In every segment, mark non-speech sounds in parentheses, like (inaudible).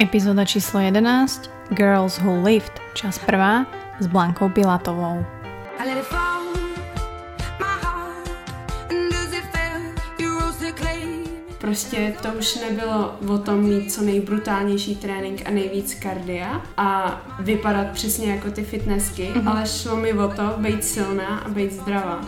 Epizóda číslo 11 Girls Who Lived, čas prvá s Blankou Pilatovou. Prostě to už nebylo o tom mít co nejbrutálnější trénink a nejvíc kardia a vypadat přesně jako ty fitnessky, mm-hmm. ale šlo mi o to být silná a být zdravá.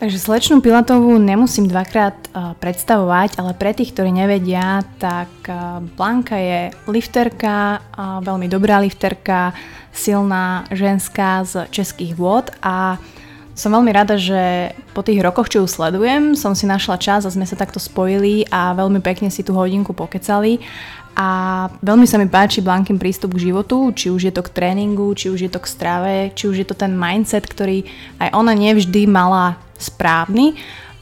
Takže slečnú Pilatovú nemusím dvakrát uh, predstavovať, ale pre tých, ktorí nevedia, tak uh, Blanka je lifterka, uh, veľmi dobrá lifterka, silná ženská z českých vôd a som veľmi rada, že po tých rokoch, čo ju sledujem, som si našla čas a sme sa takto spojili a veľmi pekne si tú hodinku pokecali. A veľmi sa mi páči Blankin prístup k životu, či už je to k tréningu, či už je to k strave, či už je to ten mindset, ktorý aj ona nevždy mala správny.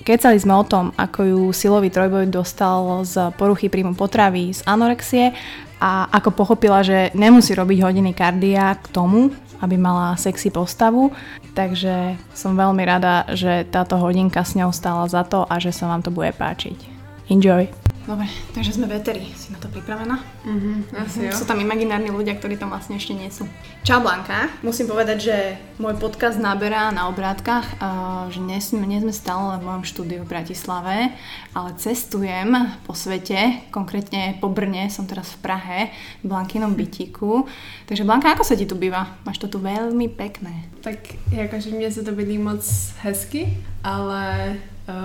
Kecali sme o tom, ako ju silový trojboj dostal z poruchy príjmu potravy, z anorexie a ako pochopila, že nemusí robiť hodiny kardia k tomu, aby mala sexy postavu. Takže som veľmi rada, že táto hodinka s ňou stála za to a že sa vám to bude páčiť. Enjoy! Dobre, takže sme veteri. Si na to pripravená? Mhm, asi jo. Sú tam imaginárni ľudia, ktorí tam vlastne ešte nie sú. Čau Blanka. Musím povedať, že môj podcast naberá na obrátkach, že nie, nie sme stále len v mojom štúdiu v Bratislave, ale cestujem po svete, konkrétne po Brne, som teraz v Prahe, v Blankinom bytíku. Takže Blanka, ako sa ti tu býva? Máš to tu veľmi pekné. Tak jakože mě se to bydlí moc hezky, ale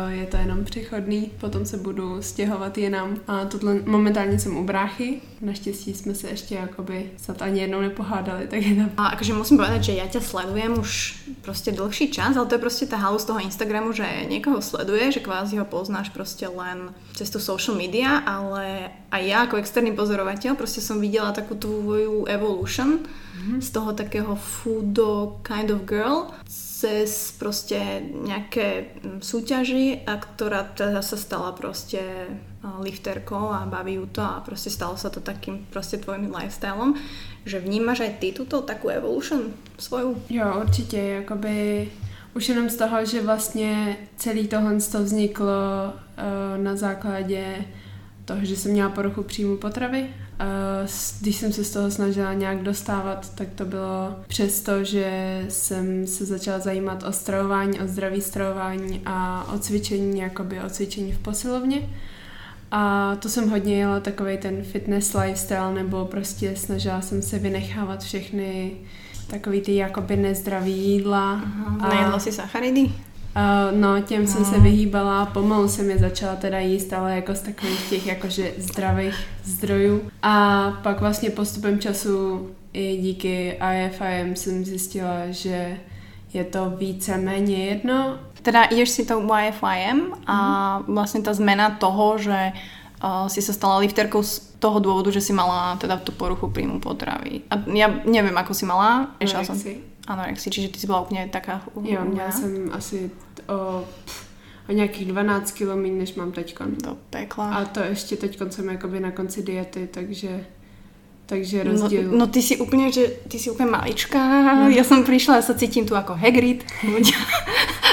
je to jenom přechodný, potom se budu stěhovat jinam. A tohle momentálně jsem u bráchy, naštěstí jsme se ještě jakoby snad ani jednou nepohádali, tak je tam. A akože musím povedať, že ja ťa sledujem už prostě dlhší čas, ale to je prostě ta halus toho Instagramu, že někoho sleduje, že kvázi ho poznáš prostě len cez tu social media, ale aj ja ako externý pozorovateľ prostě som videla takú tvoju evolution mm-hmm. z toho takého foodo kind of girl cez proste nejaké mm, súťaži, a ktorá teda sa stala proste lifterkou a baví ju to a proste stalo sa to takým proste tvojim lifestylem, že vnímaš aj ty túto takú evolution svoju? Jo, určitě, jakoby už jenom z toho, že vlastně celý tohle to vzniklo uh, na základě toho, že jsem měla poruchu příjmu potravy když jsem se z toho snažila nějak dostávat, tak to bylo přesto, že jsem se začala zajímat o stravování, o zdravý stravování a o cvičení, jakoby o cvičení v posilovně. A to jsem hodně jela takový ten fitness lifestyle, nebo prostě snažila jsem se vynechávat všechny takový ty jakoby nezdravý jídla. Aha, a nejedla si sacharidy? Uh, no, těm no. jsem se vyhýbala, pomalu jsem je začala teda jíst, ale jako z takových těch jakože zdravých zdrojů. A pak vlastně postupem času i díky IFIM jsem zjistila, že je to více méně jedno. Teda ideš si tou YFIM a mm. vlastně ta zmena toho, že uh, si sa stala lifterkou z toho dôvodu, že si mala teda tú poruchu príjmu potravy. A ja neviem, ako si mala. Išla som anorexii, čiže ty jsi byla úplně taká Jo, měla jsem asi o, o nějakých 12 kg méně, než mám teďkon. Do pekla. A to ještě teďkon jsem jakoby na konci diety, takže takže rozdíl. No, no ty si úplně, že ty si úplně maličká, no. já jsem přišla, já se cítím tu jako Hagrid.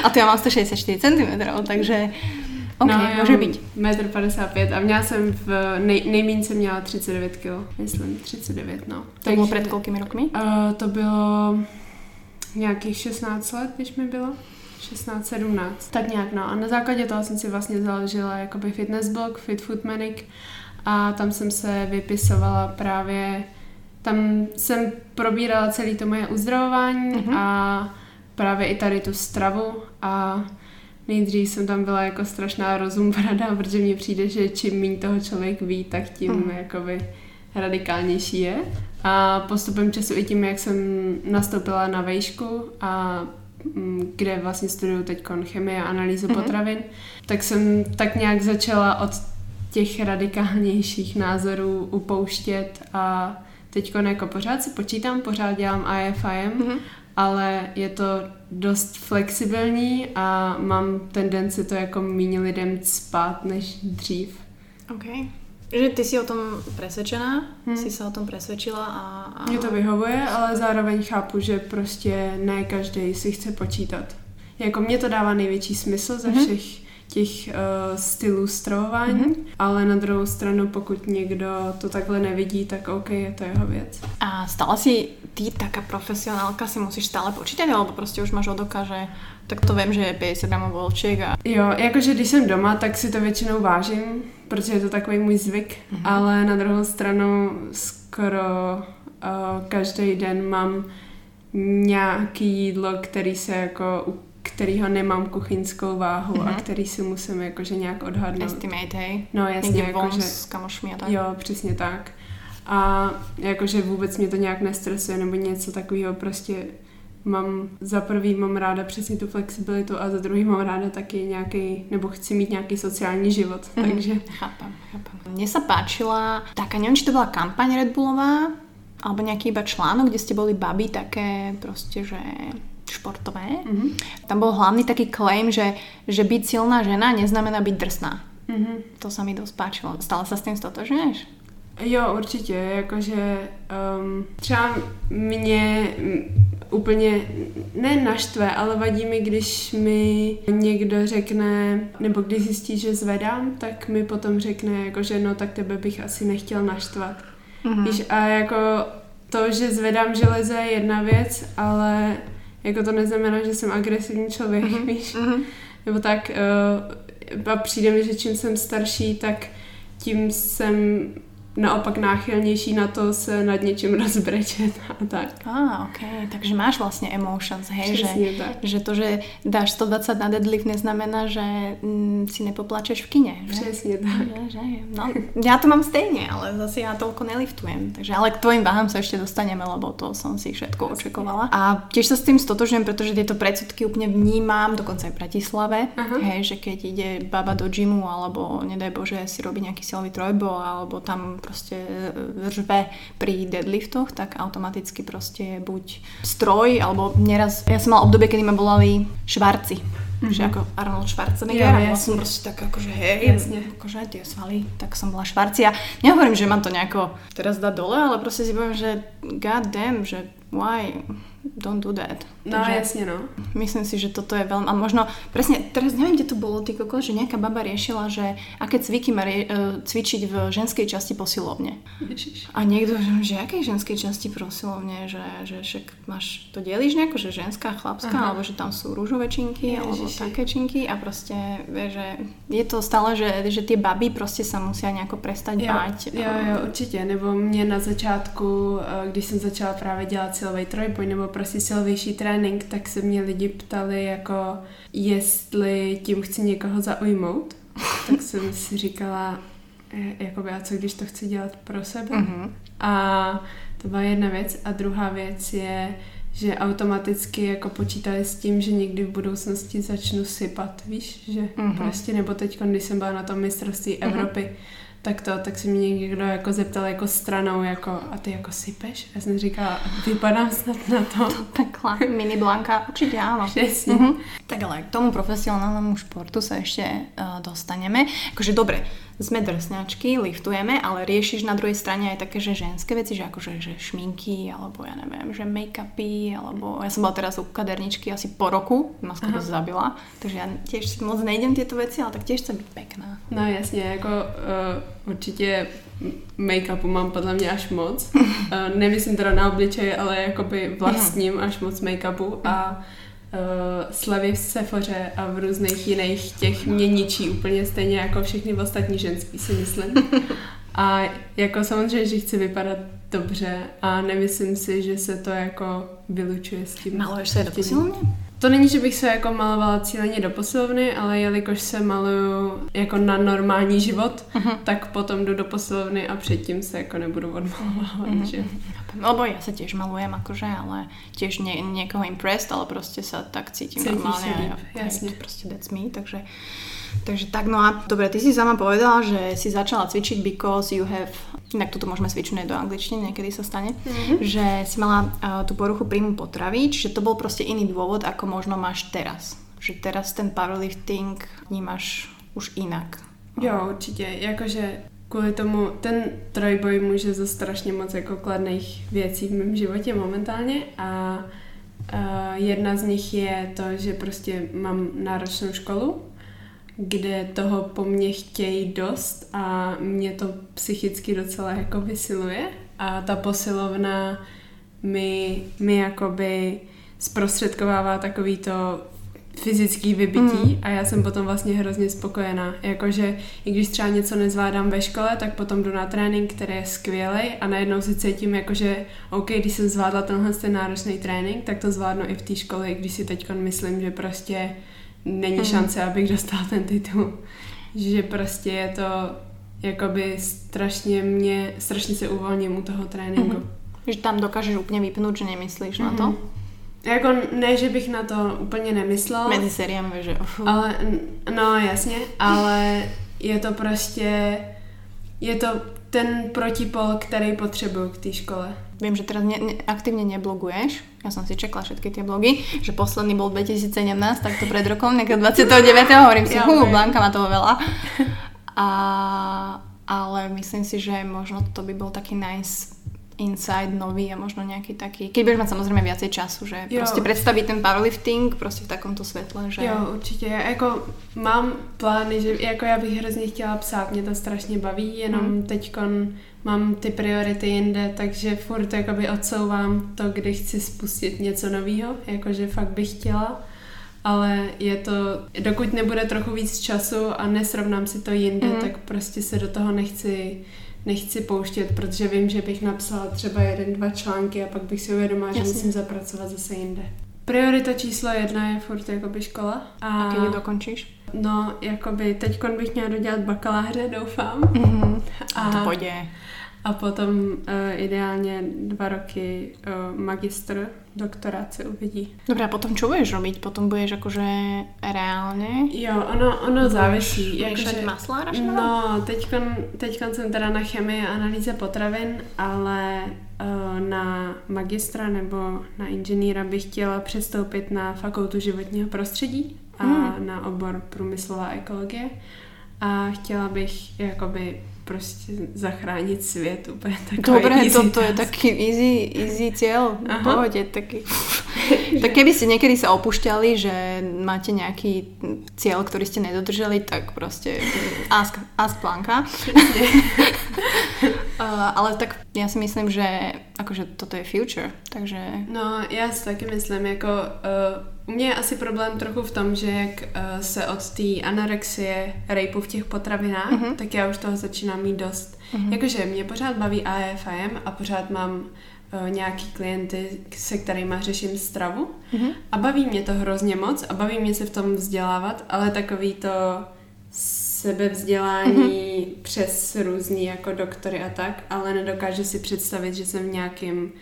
a ty já mám 164 cm, takže OK, no, může být. 1,55 m a měla jsem v, nej, nejméně jsem měla 39 kg, myslím 39, no. To takže, bylo před kolikými rokmi? Uh, to bylo nějakých 16 let, když mi bylo. 16, 17, tak nějak no. A na základě toho jsem si vlastně založila jakoby fitness blog Fit Food Manic a tam jsem se vypisovala právě, tam jsem probírala celý to moje uzdravování mm-hmm. a právě i tady tu stravu a nejdřív jsem tam byla jako strašná rozumbrada, protože mně přijde, že čím méně toho člověk ví, tak tím mm. jakoby radikálnější je. A postupem času i tím, jak jsem nastoupila na vejšku a mm, kde vlastně studuju teď chemie a analýzu mm-hmm. potravin, tak jsem tak nějak začala od těch radikálnějších názorů upouštět a teď jako pořád si počítám, pořád dělám IFIM, mm-hmm. ale je to dost flexibilní a mám tendenci to jako méně lidem spát než dřív. Okay. Že ty si o tom presvedčená, hmm. si se o tom presvedčila a, a... Mě to vyhovuje, ale zároveň chápu, že prostě ne každý si chce počítat. Jako mě to dává největší smysl ze mhm. všech těch uh, stylů stravování, mm-hmm. ale na druhou stranu, pokud někdo to takhle nevidí, tak OK, je to jeho věc. A stala si ty taká profesionálka, si musíš stále počítat, alebo prostě už máš od oka, že tak to vím, že je 50 gramů volček a... Jo, jakože když jsem doma, tak si to většinou vážím, protože je to takový můj zvyk, mm-hmm. ale na druhou stranu skoro uh, každý den mám nějaký jídlo, který se jako kterýho nemám kuchyňskou váhu mm-hmm. a mhm. který si musím jakože nějak odhadnout. Estimate, hej? No jasně, jakože... s kamošmi a tak. Jo, přesně tak. A jakože vůbec mě to nějak nestresuje nebo něco takového, prostě mám za prvý mám ráda přesně tu flexibilitu a za druhý mám ráda taky nějaký, nebo chci mít nějaký sociální život, mm-hmm. takže... Chápem, chápem. Mně se páčila taká, nevím, či to byla kampaň Red Bullová, alebo nějaký iba článok, kde ste boli baby také prostě, že športové. Mm-hmm. Tam bol hlavný taký claim, že, že byť silná žena neznamená byť drsná. Mm-hmm. To sa mi dosť páčilo. Stále sa s tým stotožňuješ? Jo, určitě, jakože um, třeba mě úplně ne naštve, ale vadí mi, když mi někdo řekne, nebo když zjistí, že zvedám, tak mi potom řekne, jakože no tak tebe bych asi nechtěl naštvat. Mm-hmm. Víš, a jako to, že zvedám železo je jedna věc, ale jako to neznamená, že jsem agresivní člověk, mm-hmm. víš? Mm-hmm. Nebo tak, uh, a přijde mi, že čím jsem starší, tak tím jsem naopak náchylnější na to se nad něčím (laughs) rozbrečet a tak. A, ah, ok, takže máš vlastně emotions, hej, že, že to, že dáš 120 na deadlift neznamená, že mm, si nepoplačeš v kine, že? Přesně tak. Že, že, no, já to mám stejně, ale zase já toľko neliftujem, takže ale k tvojim váhám sa ešte dostaneme, lebo to som si všetko očekovala. A tiež sa s tým stotožujem, pretože tieto predsudky úplne vnímam, dokonca aj v Bratislave, Aha. hej, že keď ide baba do gymu, alebo nedaj Bože si robí nejaký silový trojbo, alebo tam proste řve pri deadliftoch, tak automaticky proste buď stroj, alebo neraz, ja som mala obdobie, kedy ma volali švarci. Mm-hmm. Že ako Arnold Schwarzenegger. Ja, ja som proste tak akože hej, Jasne. akože tie svaly, tak som bola švarci. A nehovorím, že mám to nejako teraz dať dole, ale proste si poviem, že god damn, že why? Don't do that. No Takže jasne, no. Myslím si, že toto je veľmi... A možno, presne, teraz neviem, kde to bolo, ty koko, že nejaká baba riešila, že aké cviky má rie, uh, cvičiť v ženskej časti posilovne. Ježiš. A niekto, že, že akej ženskej časti posilovne, že, že však máš, to delíš nejako, že ženská, chlapská, Aha. alebo že tam sú rúžové činky, Ježiši. alebo také činky a proste, že je to stále, že, že tie baby proste sa musia nejako prestať jo, báť. Jo, jo, určitě. Nebo mě na začátku, eh, když jsem začala právě dělat silový trojboj, nebo prostě silovější trénink, tak se mě lidi ptali jako, jestli tím chci někoho zaujmout. (laughs) tak jsem si říkala, jakoby, a co když to chci dělat pro sebe? Mm-hmm. A to byla jedna věc. A druhá věc je, že automaticky jako počítali s tím, že někdy v budoucnosti začnu sypat, víš, že mm-hmm. prostě, nebo teď, když jsem byla na tom mistrovství mm-hmm. Tak to, tak se mě někdo jako zeptal jako stranou, jako a ty jako sypeš? Já jsem říkala, vypadám snad na to. (laughs) Takhle, mini Blanka, určitě áno. Přesně. Mm-hmm. Tak ale k tomu profesionálnemu športu se ještě uh, dostaneme. Akože dobre, sme drsňačky, liftujeme, ale riešiš na druhej strane aj také, že ženské veci, že akože že šminky, alebo ja neviem, že make-upy, alebo ja som bola teraz u kaderničky asi po roku, ma skoro Aha. zabila, takže ja tiež si moc nejdem tieto veci, ale tak tiež chcem byť pekná. No jasně, jako uh, určitě make-upu mám podle mě až moc. uh, (laughs) nemyslím teda na obličej, ale jakoby vlastním až moc make-upu a uh, slevy v Sephoře a v různých jiných těch mě ničí úplně stejně jako všechny ostatní ženský, si myslím. A jako samozřejmě, že chci vypadat dobře a nemyslím si, že se to jako vylučuje s tím. Maluješ se do posilovny? To není, že bych se jako malovala cíleně do posilovny, ale jelikož se maluju jako na normální život, uh-huh. tak potom jdu do posilovny a předtím se jako nebudu odmalovávat, uh-huh. že? Lebo ja sa tiež malujem akože, ale tiež nie, niekoho impressed, ale proste sa tak cítim Cítiš normálne. Líp, jasne. Proste that's me, takže Takže tak, no a dobre, ty si sama povedala, že si začala cvičiť because you have, inak toto môžeme svičiť do angličtiny, niekedy sa stane, mm-hmm. že si mala uh, tú poruchu príjmu potravy, čiže to bol proste iný dôvod, ako možno máš teraz. Že teraz ten powerlifting vnímaš už inak. Jo, určitě. Jakože kvůli tomu ten trojboj může za strašně moc jako kladných věcí v mém životě momentálně a uh, jedna z nich je to, že prostě mám náročnou školu, kde toho po mně chtějí dost a mě to psychicky docela jako vysiluje a ta posilovna mi, mi jakoby zprostředkovává takový to fyzický vybití mm. a já jsem potom vlastně hrozně spokojená. Jakože i když třeba něco nezvládám ve škole, tak potom jdu na trénink, který je skvělý a najednou si cítím jakože OK, když jsem zvládla tenhle ten náročný trénink, tak to zvládnu i v té škole, když si teď myslím, že prostě není mm. šance, abych dostala ten titul. Že prostě je to jakoby strašně mě, strašně se uvolním u toho tréninku. Mm. Že tam dokážeš úplně vypnout, že nemyslíš mm-hmm. na to? Jako ne, že bych na to úplně nemyslela. Mezi seriami, že. Ale, no jasně, ale je to prostě, je to ten protipol, který potřebuju k té škole. Vím, že teraz ne, ne, aktivně nebloguješ. Já jsem si čekla všetky ty blogy, že posledný byl 2017, tak to před rokom, někde 29. hovorím si, hu, Blanka má toho veľa. A, ale myslím si, že možno to by byl taký nice insight nový a možno nejaký taký, keď budeš mať samozrejme viacej času, že jo. prostě představit ten powerlifting prostě v takomto světle, že... Jo, určitě, jako mám plány, že jako já bych hrozně chtěla psát, mě to strašně baví, jenom hmm. teďkon mám ty priority jinde, takže furt jakoby odsouvám to, kdy chci spustit něco nového, jakože fakt bych chtěla, ale je to, dokud nebude trochu víc času a nesrovnám si to jinde, hmm. tak prostě se do toho nechci nechci pouštět, protože vím, že bych napsala třeba jeden, dva články a pak bych si uvědomila, že musím zapracovat zase jinde. Priorita číslo jedna je furt jakoby škola. A, a kdy dokončíš? No, jakoby teď bych měla dodělat bakaláře, doufám. Mm-hmm. A, to pojde a potom uh, ideálně dva roky uh, magistr, doktorát se uvidí. Dobrá, a potom čo budeš robiť? Potom budeš jakože reálně? Jo, ono, ono závisí. Jakože, masla rašného? No, teďkon, teďkon jsem teda na chemii a analýze potravin, ale uh, na magistra nebo na inženýra bych chtěla přestoupit na fakultu životního prostředí a hmm. na obor průmyslová ekologie a chtěla bych jakoby prostě zachránit svět úplně takový Dobre, to, to je taký easy, easy cieľ, v pohode, taký. tak keby ste niekedy sa opúšťali, že máte nejaký cieľ, ktorý ste nedodrželi, tak prostě ask, ask Planka. uh, (laughs) ale tak já si myslím, že akože toto je future, takže... No, já si taky myslím, jako uh, u mě je asi problém trochu v tom, že jak uh, se od té anorexie rejpu v těch potravinách, uh-huh. tak já už toho začínám mít dost. Uh-huh. Jakože mě pořád baví AFM a pořád mám uh, nějaký klienty, se kterými řeším stravu uh-huh. a baví mě to hrozně moc a baví mě se v tom vzdělávat, ale takový to sebevzdělání mm-hmm. přes různý jako doktory a tak, ale nedokážu si představit, že jsem v nějakým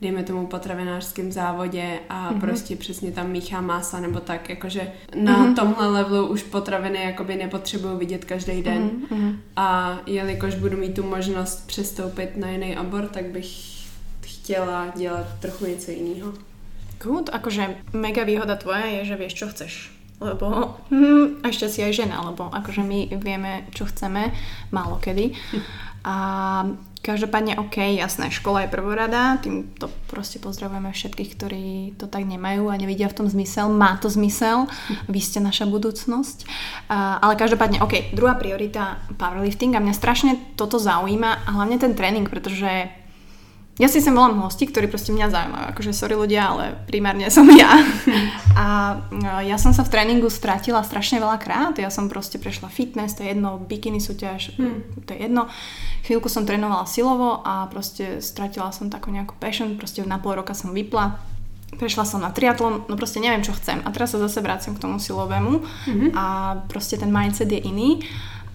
dejme tomu potravinářském závodě a mm-hmm. prostě přesně tam míchá masa nebo tak, jakože na mm-hmm. tomhle levelu už potraviny jakoby nepotřebuju vidět každý den mm-hmm. a jelikož budu mít tu možnost přestoupit na jiný obor, tak bych chtěla dělat trochu něco jiného. Good, akože mega výhoda tvoja je, že vieš, čo chceš lebo (laughs) hm, ešte si aj žena, lebo akože my vieme, čo chceme, málo kedy. A každopádne OK, jasné, škola je prvorada, tým to proste pozdravujeme všetkých, ktorí to tak nemajú a nevidia v tom zmysel. Má to zmysel, vy ste naša budúcnosť. A, ale každopádne OK, druhá priorita powerlifting a mňa strašne toto zaujíma a hlavne ten tréning, pretože ja si sem volám hosti, ktorí proste mňa zaujímajú. Akože sorry ľudia, ale primárne (laughs) som ja. A no, ja som sa v tréningu stratila strašne veľa krát. Ja som proste prešla fitness, to je jedno, bikini súťaž, hmm. to je jedno. Chvíľku som trénovala silovo a proste stratila som takú nejakú passion, proste na pol roka som vypla. Prešla som na triatlon, no proste neviem, čo chcem. A teraz sa zase vraciam k tomu silovému mm-hmm. a proste ten mindset je iný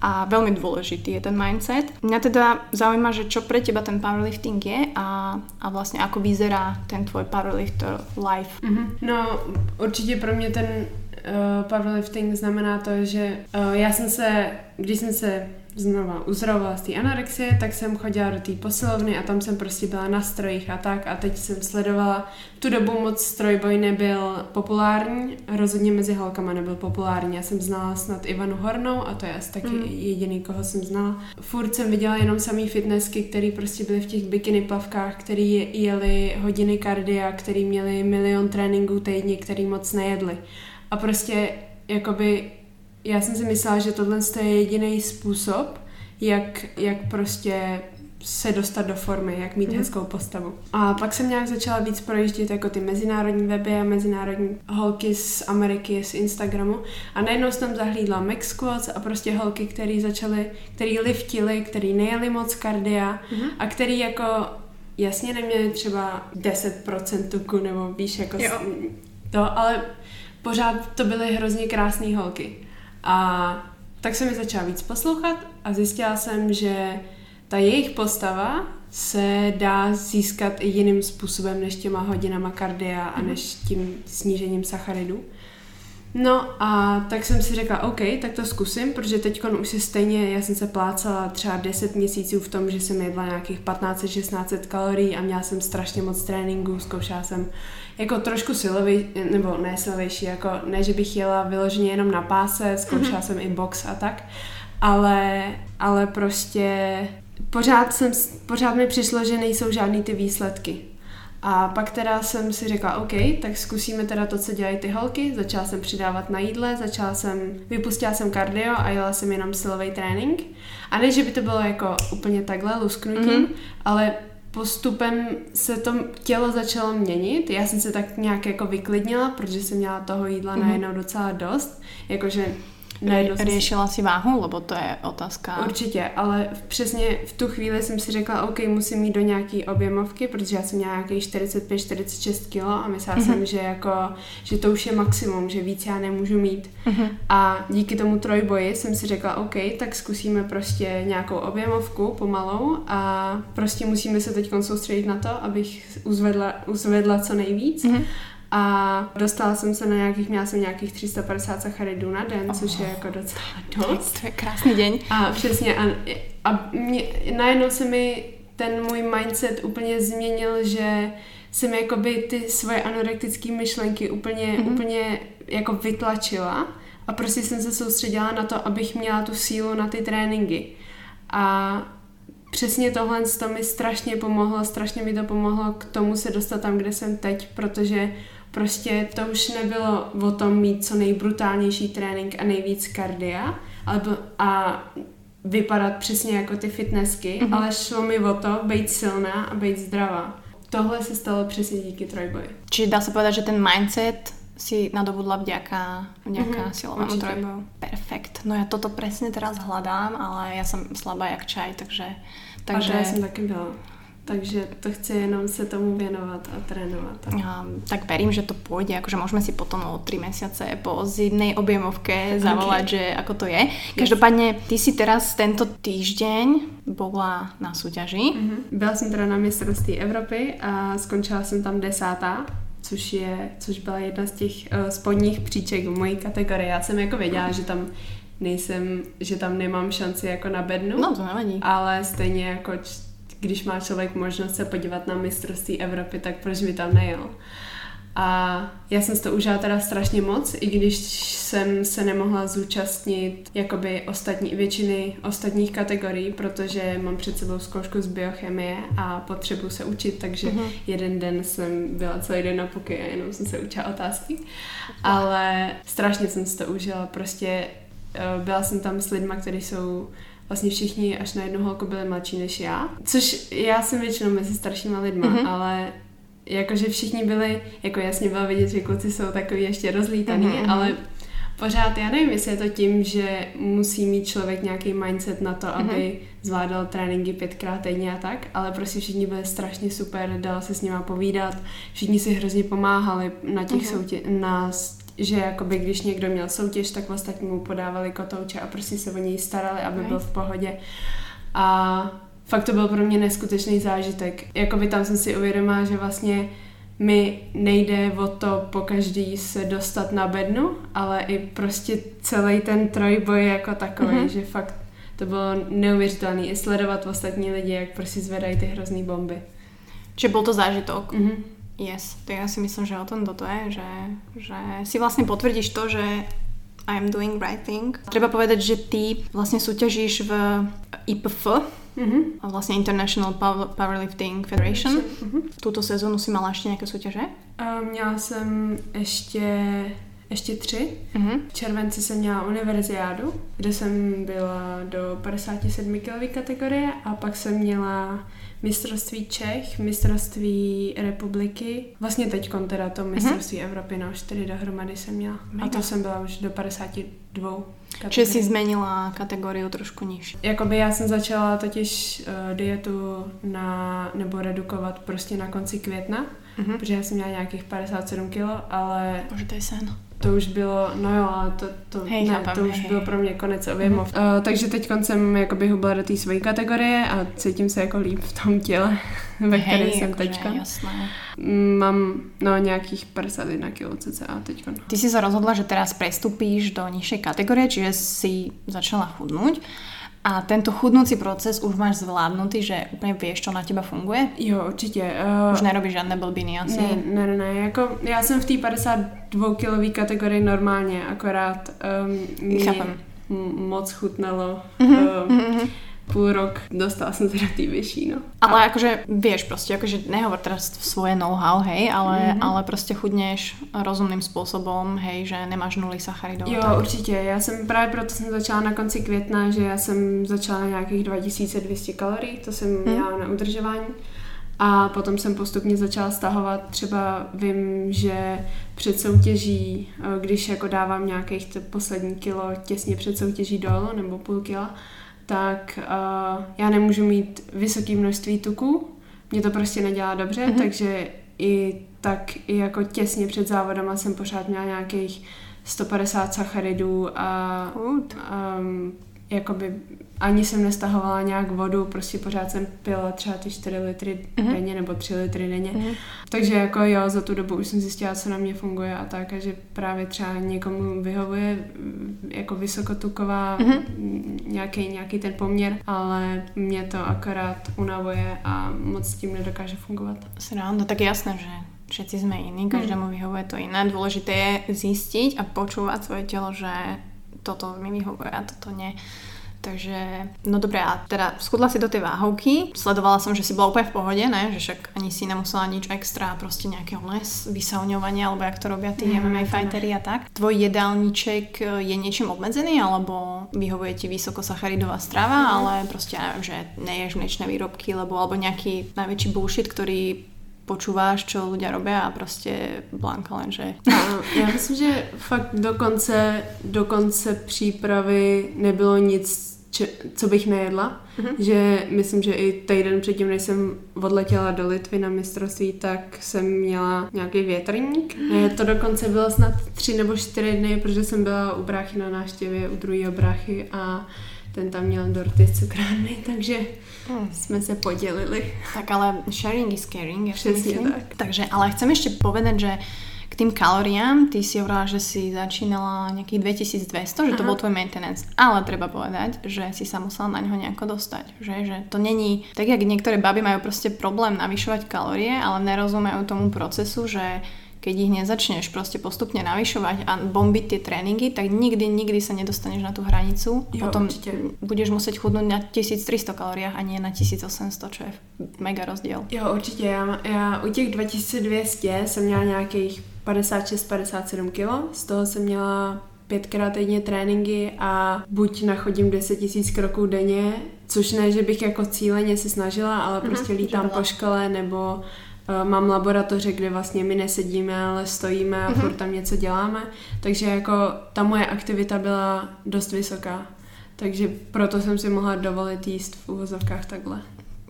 a veľmi dôležitý je ten mindset. Mňa teda zaujíma, že čo pre teba ten powerlifting je a, a vlastně ako vyzerá ten tvoj powerlifter life. Mm-hmm. No určitě pro mě ten uh, powerlifting znamená to, že uh, já jsem se, když jsem se znova uzdravovala z té anorexie, tak jsem chodila do té posilovny a tam jsem prostě byla na strojích a tak a teď jsem sledovala, v tu dobu moc strojboj nebyl populární, rozhodně mezi holkama nebyl populární, já jsem znala snad Ivanu Hornou a to je asi taky mm. jediný, koho jsem znala. Furt jsem viděla jenom samý fitnessky, který prostě byly v těch bikini plavkách, který jeli hodiny kardia, který měli milion tréninků týdně, který moc nejedli. A prostě jakoby já jsem si myslela, že tohle je jediný způsob, jak, jak prostě se dostat do formy, jak mít mm. hezkou postavu. A pak jsem nějak začala víc projíždět jako ty mezinárodní weby a mezinárodní holky z Ameriky, z Instagramu a najednou jsem tam zahlídla Max Squats a prostě holky, které začaly, který liftili, který nejeli moc kardia mm. a který jako jasně neměli třeba 10% tuku nebo víš jako jo. to, ale pořád to byly hrozně krásné holky. A tak jsem mi začala víc poslouchat a zjistila jsem, že ta jejich postava se dá získat i jiným způsobem než těma hodinama kardia a mhm. než tím snížením sacharidů. No a tak jsem si řekla, OK, tak to zkusím, protože teď už si stejně, já jsem se plácala třeba 10 měsíců v tom, že jsem jedla nějakých 15-16 kalorií a měla jsem strašně moc tréninku, zkoušela jsem jako trošku silový, nebo ne silovější, jako ne, že bych jela vyloženě jenom na páse, zkoušela mm-hmm. jsem i box a tak, ale, ale prostě pořád, jsem, pořád mi přišlo, že nejsou žádný ty výsledky. A pak teda jsem si řekla, OK, tak zkusíme teda to, co dělají ty holky. Začala jsem přidávat na jídle, začala jsem, vypustila jsem kardio a jela jsem jenom silový trénink. A ne, že by to bylo jako úplně takhle lusknutím, mm-hmm. ale postupem se to tělo začalo měnit. Já jsem se tak nějak jako vyklidnila, protože jsem měla toho jídla mm-hmm. najednou docela dost. Jakože najednou Řešila si váhu, lebo to je otázka. Určitě, ale přesně v tu chvíli jsem si řekla, OK, musím mít do nějaký objemovky, protože já jsem měla nějaký 45-46 kg a myslela mm-hmm. jsem, že jako, že to už je maximum, že víc já nemůžu mít. Mm-hmm. A díky tomu trojboji jsem si řekla, OK, tak zkusíme prostě nějakou objemovku pomalou a prostě musíme se teď soustředit na to, abych uzvedla, uzvedla co nejvíc. Mm-hmm a dostala jsem se na nějakých, měla jsem nějakých 350 sacharidů na den, oh. což je jako docela dost. To je krásný den. A přesně, a, a mě, najednou se mi ten můj mindset úplně změnil, že jsem jakoby ty svoje anorektické myšlenky úplně, mm-hmm. úplně jako vytlačila a prostě jsem se soustředila na to, abych měla tu sílu na ty tréninky. A přesně tohle to mi strašně pomohlo, strašně mi to pomohlo k tomu se dostat tam, kde jsem teď, protože Prostě to už nebylo o tom mít co nejbrutálnější trénink a nejvíc kardia, ale a vypadat přesně jako ty fitnessky, mm-hmm. ale šlo mi o to být silná a být zdravá. Tohle se stalo přesně díky trojboji. Čiže dá se povedat, že ten mindset si nadobudla vďaka, vďaka mm-hmm, silovému trojboju. Perfekt. No já toto přesně teraz hledám, ale já jsem slabá jak čaj, takže... takže... A já jsem taky byla. Takže to chci jenom se tomu věnovat a trénovat. A, tak verím, že to pôjde, akože môžeme si potom o 3 mesiace po zimnej objemovke zavolať, okay. že ako to je. Každopádně ty si teraz tento týždeň bola na súťaži. Mm-hmm. Byla jsem teda na mistrovství Evropy a skončila jsem tam desátá což, je, což byla jedna z těch uh, spodních příček v mojí kategorii. Já jsem jako věděla, že tam nejsem, že tam nemám šanci jako na bednu. No to nevadí. Ale stejně jako když má člověk možnost se podívat na mistrovství Evropy, tak proč by tam nejel? A já jsem to užila teda strašně moc, i když jsem se nemohla zúčastnit jakoby ostatní, většiny ostatních kategorií, protože mám před sebou zkoušku z biochemie a potřebuji se učit, takže mm-hmm. jeden den jsem byla celý den na poky a jenom jsem se učila otázky. Ale strašně jsem si to užila, prostě eh, byla jsem tam s lidma, kteří jsou vlastně všichni až na jednu holku byli mladší než já. Což já jsem většinou mezi staršíma lidma, mm-hmm. ale jakože všichni byli, jako jasně bylo vidět, že kluci jsou takový ještě rozlítaný, mm-hmm. ale pořád, já nevím, jestli je to tím, že musí mít člověk nějaký mindset na to, aby mm-hmm. zvládal tréninky pětkrát týdně a tak, ale prostě všichni byli strašně super, dalo se s nima povídat, všichni si hrozně pomáhali na těch mm-hmm. soutě- na že jakoby když někdo měl soutěž, tak ostatní mu podávali kotouče a prostě se o něj starali, aby byl v pohodě. A fakt to byl pro mě neskutečný zážitek. Jakoby tam jsem si uvědomila, že vlastně mi nejde o to po každý se dostat na bednu, ale i prostě celý ten trojboj jako takový, mm-hmm. že fakt to bylo neuvěřitelné i sledovat ostatní lidi, jak prostě zvedají ty hrozný bomby. Čiže bol to zážitok. Mhm. Yes, tak ja si myslím, že o tom toto je, že, že si vlastne potvrdíš to, že I am doing right thing. Treba povedať, že ty vlastne súťažíš v IPF, Mhm. a vlastne International Power- Powerlifting Federation. Mhm. Túto sezónu si mala ešte nejaké súťaže? A měla jsem ještě, ještě tři. Mhm. V červenci jsem měla univerziádu, kde jsem byla do 57 kg kategorie a pak jsem měla mistrovství Čech, mistrovství republiky, vlastně teď teda to mistrovství Evropy, no čtyři dohromady jsem měla. A to jsem byla už do 52 Čiže si zmenila kategóriu trošku niž. Jakoby já jsem začala totiž uh, dietu na, nebo redukovat prostě na konci května, Mhm. protože já jsem měla nějakých 57 kg, ale Bože, to je sen. to už bylo, no jo, ale to, to, Hej, ne, chápem, to už hej, byl hej. pro mě konec objemov. Uh, takže teď jsem jakoby hubla do té své kategorie a cítím se jako líp v tom těle, (laughs) ve kterém jsem akože teďka. jasné. Mm, Mám no nějakých 51 kg cca teďka. Ty si sa rozhodla, že teraz prestúpíš do nižšej kategórie, čiže si začala chudnúť. A tento chudnúci proces už máš zvládnutý, že úplne vieš, čo na teba funguje? Jo, určitě. Už Uh, nerobíš žádné blbiny asi? ne, ne, ne, ne, jako já jsem v té 52 kilový kategorii normálně, akorát um, mě Chápem. m- moc chutnalo Mhm, um, mhm. Půl rok, dostala jsem se do té vyšší, no. Ale akože vieš proste, akože nehovor teraz svoje know-how, hej, ale, Mhm. mm-hmm. ale proste chudneš rozumným spôsobom, hej, že nemáš nuly sacharidov. Jo, tak. určitě. Já jsem právě proto jsem začala na konci května, že já jsem začala na nějakých 2200 kalorií, to jsem Mhm. měla na udržování. A potom jsem postupně začala stahovat. Třeba vím, že před soutěží, eh, když jako dávám nějakých poslední kilo těsně před soutěží dolů, nebo půl kila, tak uh, já nemůžu mít vysoké množství tuku. Mě to prostě nedělá dobře, mm-hmm. takže i tak i jako těsně před závodama jsem pořád měla nějakých 150 sacharidů a um, jakoby ani jsem nestahovala nějak vodu, prostě pořád jsem pila třeba ty 4 litry Mhm. mm-hmm. denně nebo 3 litry denně. Mhm. Takže jako jo, za tu dobu už jsem zjistila, co na mě funguje a tak, a že právě třeba někomu vyhovuje jako vysokotuková Mhm. mm, nějaký, nějaký ten poměr, ale mě to akorát unavuje a moc s tím nedokáže fungovat. Sranda, tak je jasné, že všetci sme iní, každému vyhovuje to iné. Dôležité je zistiť a počúvať svoje telo, že toto mi vyhovuje a toto nie. Takže, no dobré, a teda schudla si do tej váhovky, sledovala som, že si bola úplne v pohode, ne? že však ani si nemusela nič extra, proste nejakého les, vysauňovania, alebo jak to robia tí Ne, MMA ne. fightery a tak. Tvoj jedálniček e, je niečím obmedzený, alebo vyhovuje ti vysokosacharidová strava, Mhm. ale proste, ja neviem, že neješ mliečne výrobky, lebo, alebo nejaký najväčší bullshit, ktorý počúváš, čo ľudia robia a proste Blanka lenže... Já myslím, že fakt do konce, do konce přípravy nebylo nic, če, co bych nejedla. Mhm. Že myslím, že i týden předtím, než jsem odletěla do Litvy na mistrovství, tak jsem měla nějaký větrník. Ne, To dokonce bylo snad tři nebo čtyři dny, protože jsem byla u bráchy na návštěvě, u druhého bráchy a ten tam měl dorty z cukrárny, (laughs) takže Hmm. jsme se podělili. Tak ale sharing is caring, ja Přesně tak. Takže, ale chcem ešte povedať, že k tým kalóriám, ty si hovorila, že si začínala nejakých 2200, že to Aha. bol tvoj maintenance. Ale treba povedať, že si sa musela na ňo nejako dostať. Že, že to není, tak jak niektoré baby majú proste problém navyšovať kalórie, ale nerozumejú tomu procesu, že keď ich nezačneš proste postupne navyšovať a bombiť tie tréningy, tak nikdy, nikdy sa nedostaneš na tú hranicu. Jo, Potom určite. budeš musieť chudnúť na 1300 kalóriách a nie na 1800, čo je mega rozdiel. Jo, určitě. Já, já u těch 2200 jsem měla nějakých 56-57 kg, z toho jsem měla pětkrát týdně tréninky a buď nachodím 10 000 kroků denně, což ne, že bych jako cíleně se snažila, ale Mhm, prostě lítám že po škole nebo mám laboratoře, kde vlastně my nesedíme, ale stojíme a Mhm. furt tam něco děláme, takže jako ta moje aktivita byla dost vysoká. Takže proto jsem si mohla dovolit jíst v úvozovkách takhle.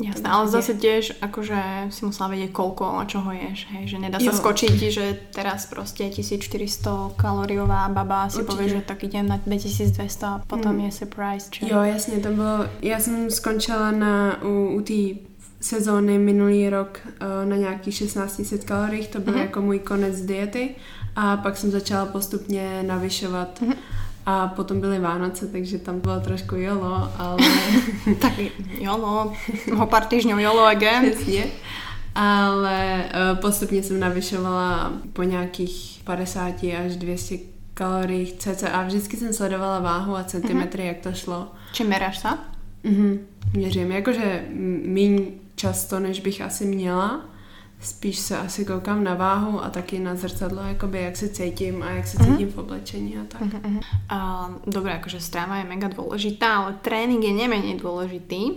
Jasné, ale zase tiež akože si musela vedieť koľko a čoho ješ, hej, že nedá sa Jo. skočiť, že teraz proste 1400 kaloriová baba si povie, že tak idem na 2200 a potom Mm. je surprise, čo? Jo, jasně, to bylo, já jsem skončila na, u, u té sezóny minulý rok uh, na nějaký 1600 kaloriích, to byl Mhm. jako můj konec diety a pak jsem začala postupně navyšovat. Mhm. A potom byly Vánoce, takže tam bylo trošku jolo, ale... (laughs) tak jolo, ho pár týždňov jolo again. Přesně. Ale uh, postupně jsem navyšovala po nějakých 50 až 200 kaloriích cca. Vždycky jsem sledovala váhu a centimetry, mm-hmm. jak to šlo. Či meráš se? Mhm, měřím. Jakože méně často, než bych asi měla. Spíš se asi koukám na váhu a taky na zrcadlo, jakoby jak se cítím a jak se cítím mm-hmm. v oblečení a tak. Mm-hmm. A, dobré, jakože stráva je mega důležitá, ale trénink je neméně důležitý.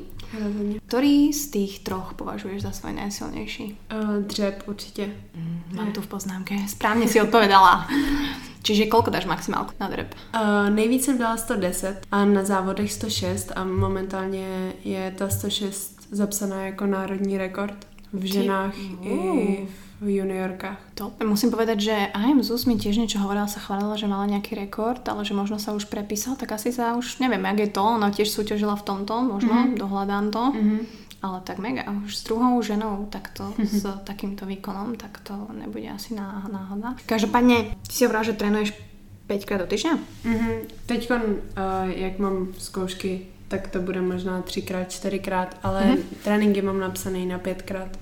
Rozhodně. Který z těch troch považuješ za svoj nejsilnější? Uh, dřep určitě. Mm, mám tu v poznámke. Správně si odpovedala. Čiže kolko dáš maximálku na drep? Uh, nejvíc jsem dala 110 a na závodech 106 a momentálně je ta 106 zapsaná jako národní rekord v ženách Ty... i v juniorkách. To. Musím povedať, že IM Zus mi tiež niečo hovorila, sa chválila, že mala nejaký rekord, ale že možno sa už prepísal, tak asi sa už, neviem, jak je to, ona tiež súťažila v tomto, možno, mm-hmm. dohľadám to. Mm-hmm. Ale tak mega, už s druhou ženou takto, mm-hmm. (laughs) s takýmto výkonom, tak to nebude asi náhoda. Každopádne, ty si hovorila, že trénuješ 5 krát do týždňa? Mm-hmm. Teď, uh, jak mám zkoušky tak to bude možná třikrát, čtyřikrát, ale mm-hmm. tréninky mám napsaný na pětkrát.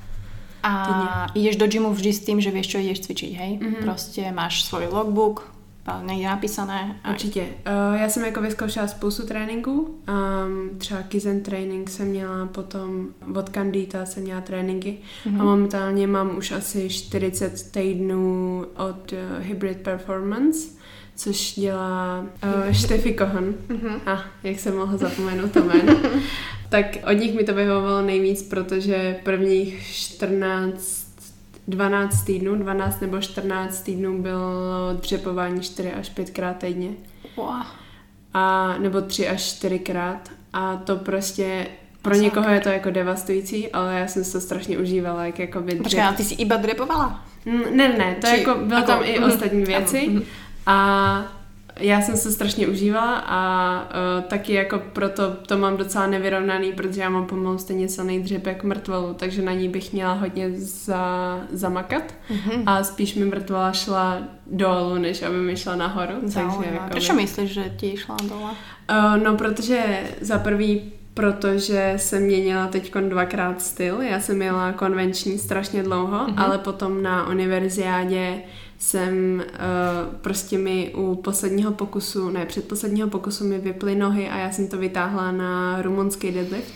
A týdně. jdeš do gymu vždy s tím, že víš, co jdeš cvičit, hej? Mm-hmm. Prostě máš svůj logbook, někde napísané. A... Určitě. Uh, já jsem jako vyzkoušela spoustu tréninků. Um, třeba Kizen training jsem měla, potom od Candita jsem měla tréninky mm-hmm. a momentálně mám už asi 40 týdnů od uh, Hybrid Performance což dělá uh, Štefy Kohan. Mm-hmm. A ah, jak jsem mohla zapomenout to jméno. (laughs) tak od nich mi to vyhovovalo nejvíc, protože prvních 14 12 týdnů, 12 nebo 14 týdnů bylo dřepování 4 až 5 krát týdně. Wow. A, nebo 3 až 4 krát. A to prostě pro někoho je to jako devastující, ale já jsem se to strašně užívala, jak jako by Počkej, ty jsi iba drepovala? Mm, ne, ne, to Či, jako, bylo jako, tam i uh, ostatní věci. Uh, a já jsem se strašně užívala a uh, taky jako proto to mám docela nevyrovnaný, protože já mám pomalu stejně silný dřep jak mrtvolu, takže na ní bych měla hodně za, zamakat mm-hmm. a spíš mi mrtvola šla dolů, než aby mi šla nahoru. Takže, jako Proč myslíš, že ti šla dolů? Uh, no, protože za prvý protože jsem měnila teď dvakrát styl. Já jsem měla konvenční strašně dlouho, mm-hmm. ale potom na univerziádě jsem uh, prostě mi u posledního pokusu, ne, předposledního pokusu mi vyply nohy a já jsem to vytáhla na rumunský deadlift.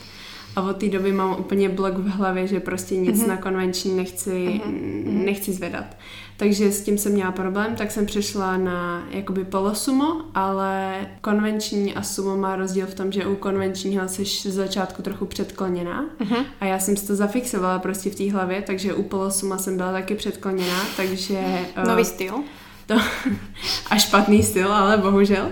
A od té doby mám úplně blok v hlavě, že prostě nic mm-hmm. na konvenční nechci, mm-hmm. nechci zvedat. Takže s tím jsem měla problém, tak jsem přešla na jakoby polosumo, ale konvenční a sumo má rozdíl v tom, že u konvenčního jsi z začátku trochu předkloněná uh-huh. a já jsem si to zafixovala prostě v té hlavě, takže u polosuma jsem byla taky předkloněná, takže... Nový uh, styl? To, (laughs) a špatný styl, ale bohužel.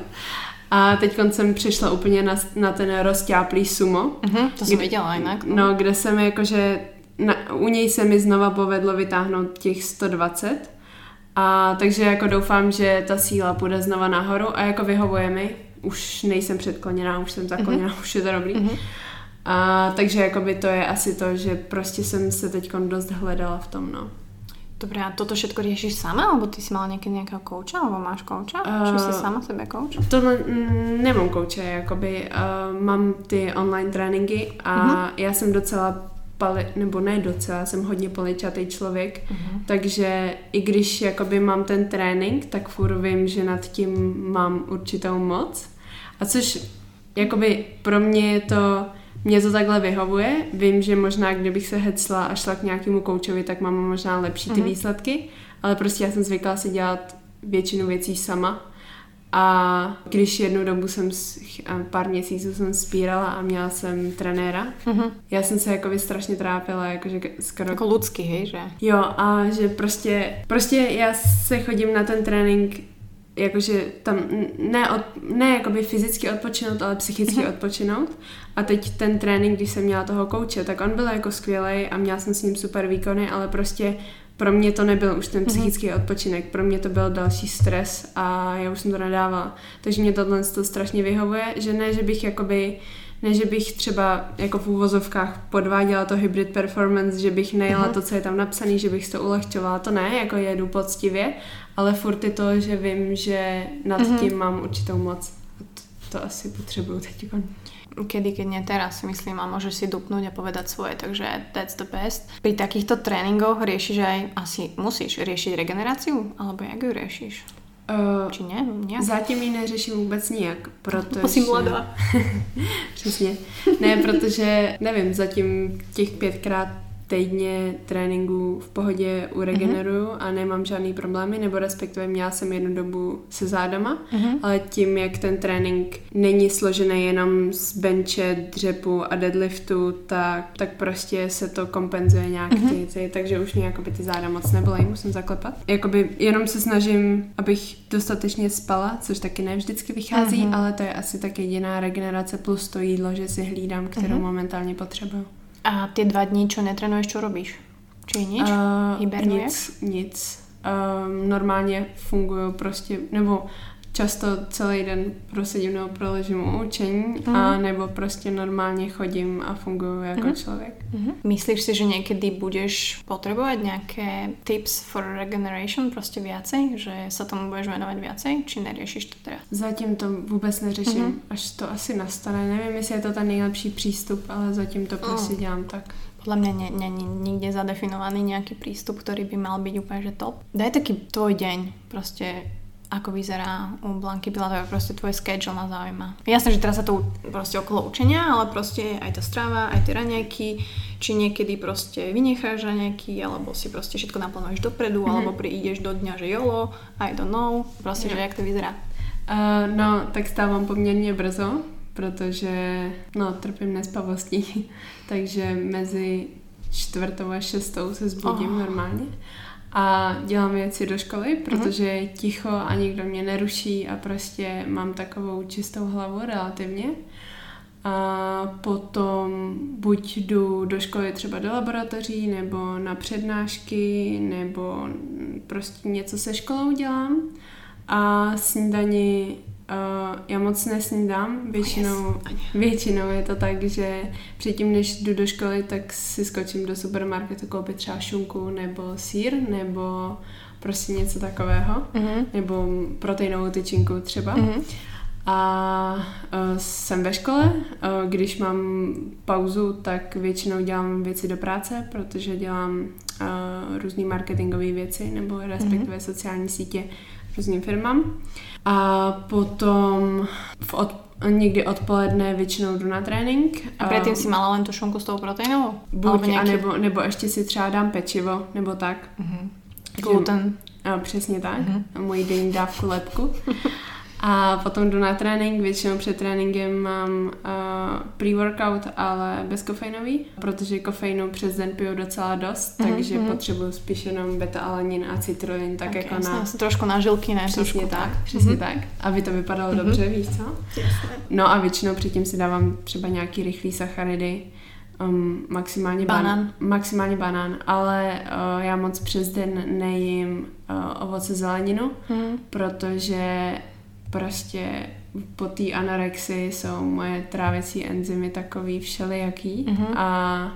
A teď jsem přišla úplně na, na ten rozťáplý sumo. Uh-huh, to jsem viděla jinak. No, no kde jsem jakože, na, u něj se mi znova povedlo vytáhnout těch 120 a takže jako doufám, že ta síla půjde znova nahoru a jako vyhovuje mi. Už nejsem předkloněná, už jsem zakloněná, mm-hmm. už je to dobrý. Mm-hmm. A, takže jako by to je asi to, že prostě jsem se teď dost hledala v tom, no. Dobré, a toto všetko řešíš sama, alebo ty jsi mala někdy nějakého kouča, nebo máš kouča? Uh, Či jsi sama sebe kouč? To nemám kouče, jakoby uh, mám ty online tréninky a uh-huh. já jsem docela pali, nebo ne docela, jsem hodně poličatý člověk, uh-huh. takže i když jakoby mám ten trénink, tak furt vím, že nad tím mám určitou moc. A což jakoby pro mě je to, mě to takhle vyhovuje. Vím, že možná kdybych se hecla a šla k nějakému koučovi, tak mám možná lepší ty uh-huh. výsledky, ale prostě já jsem zvykla si dělat většinu věcí sama a když jednu dobu jsem, pár měsíců jsem spírala a měla jsem trenéra, mm-hmm. já jsem se jako strašně trápila, jakože skoro... Jako lidsky, hej, že? Jo, a že prostě, prostě já se chodím na ten trénink jakože tam ne, od, ne jakoby fyzicky odpočinout, ale psychicky mm-hmm. odpočinout. A teď ten trénink, když jsem měla toho kouče, tak on byl jako skvělý a měla jsem s ním super výkony, ale prostě pro mě to nebyl už ten mhm. psychický mm-hmm. odpočinek, pro mě to byl další stres a já už jsem to nedávala. Takže mě tohle to strašně vyhovuje, že ne, že bych jakoby ne, že bych třeba jako v úvozovkách podváděla to hybrid performance, že bych nejela uh-huh. to, co je tam napsané, že bych to ulehčovala, to ne, jako jedu poctivě, ale furt je to, že vím, že nad tím mám určitou moc. To, to asi potřebuju teď. Kedy, keď nie teraz si myslím a môžeš si dupnúť a povedať svoje, takže that's the best. Pri takýchto tréningoch riešiš aj, asi musíš riešiť regeneráciu, alebo jak ju riešiš? Uh, Či ne? Nějak? Zatím ji neřeším vůbec nijak, protože... Musím mladá. (laughs) Přesně. Ne, protože, nevím, zatím těch pětkrát týdně tréninku v pohodě uregeneruju mm-hmm. a nemám žádný problémy, nebo respektive měla jsem jednu dobu se zádama, mm-hmm. ale tím, jak ten trénink není složený jenom z benče, dřepu a deadliftu, tak, tak prostě se to kompenzuje nějak mm-hmm. ty, takže už mě jakoby ty záda moc nebyly, musím zaklepat. Jakoby jenom se snažím, abych dostatečně spala, což taky ne vždycky vychází, mm-hmm. ale to je asi tak jediná regenerace plus to jídlo, že si hlídám, kterou mm-hmm. momentálně potřebuju. A ty dva dní, čo netrenuješ, čo robíš? Či nič? Uh, Nic, nic. Um, normálně fungují prostě, nebo často celý den prosedím nebo proležím u učení, mm. a nebo prostě normálně chodím a funguju jako mm. člověk. Mm. Myslíš si, že někdy budeš potřebovat nějaké tips for regeneration prostě viacej? Že se tomu budeš věnovat viacej? Či neriešiš to teda? Zatím to vůbec neřeším. Mm. Až to asi nastane. Nevím, jestli je to ten nejlepší přístup, ale zatím to prostě mm. dělám tak. Podľa mňa není nikde zadefinovaný nejaký prístup, ktorý by mal byť úplne že top. Daj taký tvoj deň, proste ako vyzerá u Blanky Pilatovej, proste tvoj schedule ma zaujíma. Jasné, že teraz sa to proste okolo učenia, ale proste aj tá strava, aj tie raňajky, či niekedy proste vynecháš raňajky, alebo si proste všetko naplánuješ dopredu, mm-hmm. alebo prídeš do dňa, že jolo, I don't know, proste, že jak to vyzerá. Uh, no, tak stávám poměrně brzo, protože no, trpím nespavostí, (laughs) takže mezi čtvrtou a šestou se zbudím oh. normálně a dělám věci do školy, protože je ticho a nikdo mě neruší a prostě mám takovou čistou hlavu relativně. A potom buď jdu do školy třeba do laboratoří, nebo na přednášky, nebo prostě něco se školou dělám. A snídani Uh, já moc nesnídám, většinou, oh yes. většinou je to tak, že předtím, než jdu do školy, tak si skočím do supermarketu koupit třeba šunku nebo sír, nebo prostě něco takového, mm-hmm. nebo proteinovou tyčinku třeba. Mm-hmm. A uh, jsem ve škole, uh, když mám pauzu, tak většinou dělám věci do práce, protože dělám uh, různé marketingové věci, nebo respektive mm-hmm. sociální sítě různým firmám. A potom v od, někdy odpoledne většinou jdu na trénink. A předtím si mala len tu šunku s tou proteinovou? Buď, nějaký... nebo, nebo ještě si třeba dám pečivo, nebo tak. Mm-hmm. Gluten. A, přesně tak. Mm-hmm. Moji denní dávku lepku. (laughs) A potom jdu na trénink, většinou před tréninkem mám uh, pre-workout, ale bezkofeinový, protože kofeinu přes den piju docela dost, mm-hmm. takže mm-hmm. potřebuju spíš jenom beta-alanin a citrulin, tak okay, jako jasně, na... trošku na žilky, ne? Přesně trošku tak, tak. přesně mm-hmm. tak, aby to vypadalo mm-hmm. dobře, víš co? No a většinou předtím si dávám třeba nějaký rychlý sacharidy, um, maximálně banán. Ban- maximálně banán, ale uh, já moc přes den nejím uh, ovoce zeleninu, mm. protože prostě po té anorexii jsou moje trávicí enzymy takový všelijaký mm-hmm. a